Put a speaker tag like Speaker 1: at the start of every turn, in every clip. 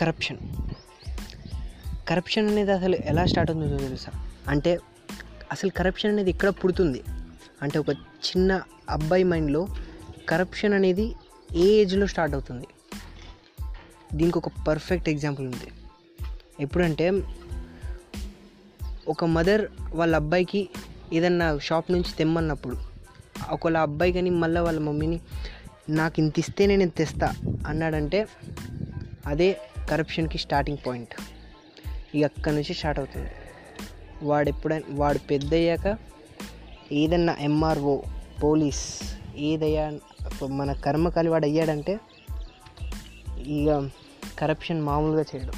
Speaker 1: Corruption corruption అనేది అసలు ఎలా స్టార్ట్ అవుతుందో తెలుసా? అంటే అసలు కరప్షన్ అనేది ఇక్కడ పుడుతుంది? అంటే ఒక చిన్న అబ్బాయి మైండ్లో కరప్షన్ అనేది ఏ ఏజ్లో స్టార్ట్ అవుతుంది? దీనికి ఒక పర్ఫెక్ట్ ఎగ్జాంపుల్ ఉంది. ఎప్పుడంటే ఒక మదర్ వాళ్ళ అబ్బాయికి ఏదన్నా షాప్ నుంచి తెమ్మన్నప్పుడు ఒకవేళ అబ్బాయి కానీ మళ్ళీ వాళ్ళ మమ్మీని నాకు ఇంత ఇస్తేనే నేను తెస్తా అన్నాడంటే అదే కరప్షన్కి స్టార్టింగ్ పాయింట్ ఇక అక్కడి నుంచి స్టార్ట్ అవుతుంది. వాడు ఎప్పుడైనా వాడు పెద్ద అయ్యాక ఏదన్నా ఎంఆర్ఓ పోలీస్ ఏదయ్యా మన కర్మకాలి వాడు అయ్యాడంటే ఇక కరప్షన్ మామూలుగా చేయడం.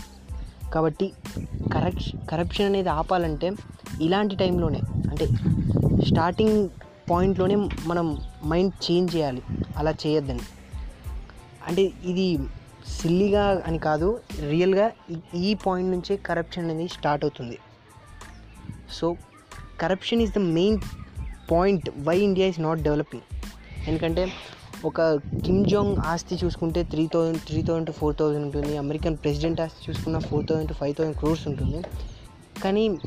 Speaker 1: కాబట్టి కరప్షన్ కరప్షన్ అనేది ఆపాలంటే ఇలాంటి టైంలోనే అంటే స్టార్టింగ్ పాయింట్లోనే మనం మైండ్ చేంజ్ చేయాలి. అలా చేయొద్దని. అంటే ఇది సిల్లీగా అని కాదు రియల్గా ఈ- ఈ పాయింట్ నుంచే కరప్షన్ అనేది స్టార్ట్ అవుతుంది. So corruption is the main point why India is not developing ఎందుకంటే ఒక కిమ్ జాంగ్ ఆస్తి చూసుకుంటే three thousand three thousand to four thousand ఉంటుంది. అమెరికన్ ప్రెసిడెంట్ ఆస్తి చూసుకున్న four thousand to five thousand crores ఉంటుంది. కానీ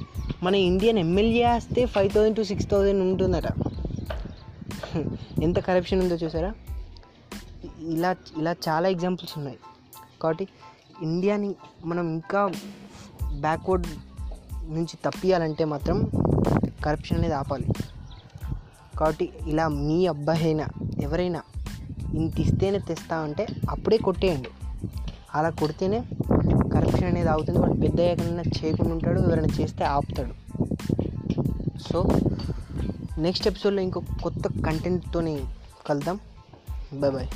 Speaker 1: మన Indian MLA ఆస్తే five thousand to six thousand ఉంటుందట. ఎంత కరప్షన్ ఉందో చూసారా? ఇలా ఇలా చాలా ఎగ్జాంపుల్స్ ఉన్నాయి. కాబట్టి ఇండియాని మనం ఇంకా బ్యాక్వర్డ్ నుంచి తప్పియాలంటే మాత్రం కరప్షన్ అనేది ఆపాలి. కాబట్టి ఇలా మీ అబ్బాయి అయినా ఎవరైనా ఇంత ఇస్తేనే తెస్తా అంటే అప్పుడే కొట్టేయండి. అలా కొడితేనే కరప్షన్ అనేది ఆగుతుంది. వాడు పెద్ద ఎక్కడైనా చేయకుండా ఉంటాడు ఎవరైనా చేస్తే ఆపుతాడు. సో నెక్స్ట్ ఎపిసోడ్లో ఇంకో కొత్త కంటెంట్తోని కలుద్దాం. Bye bye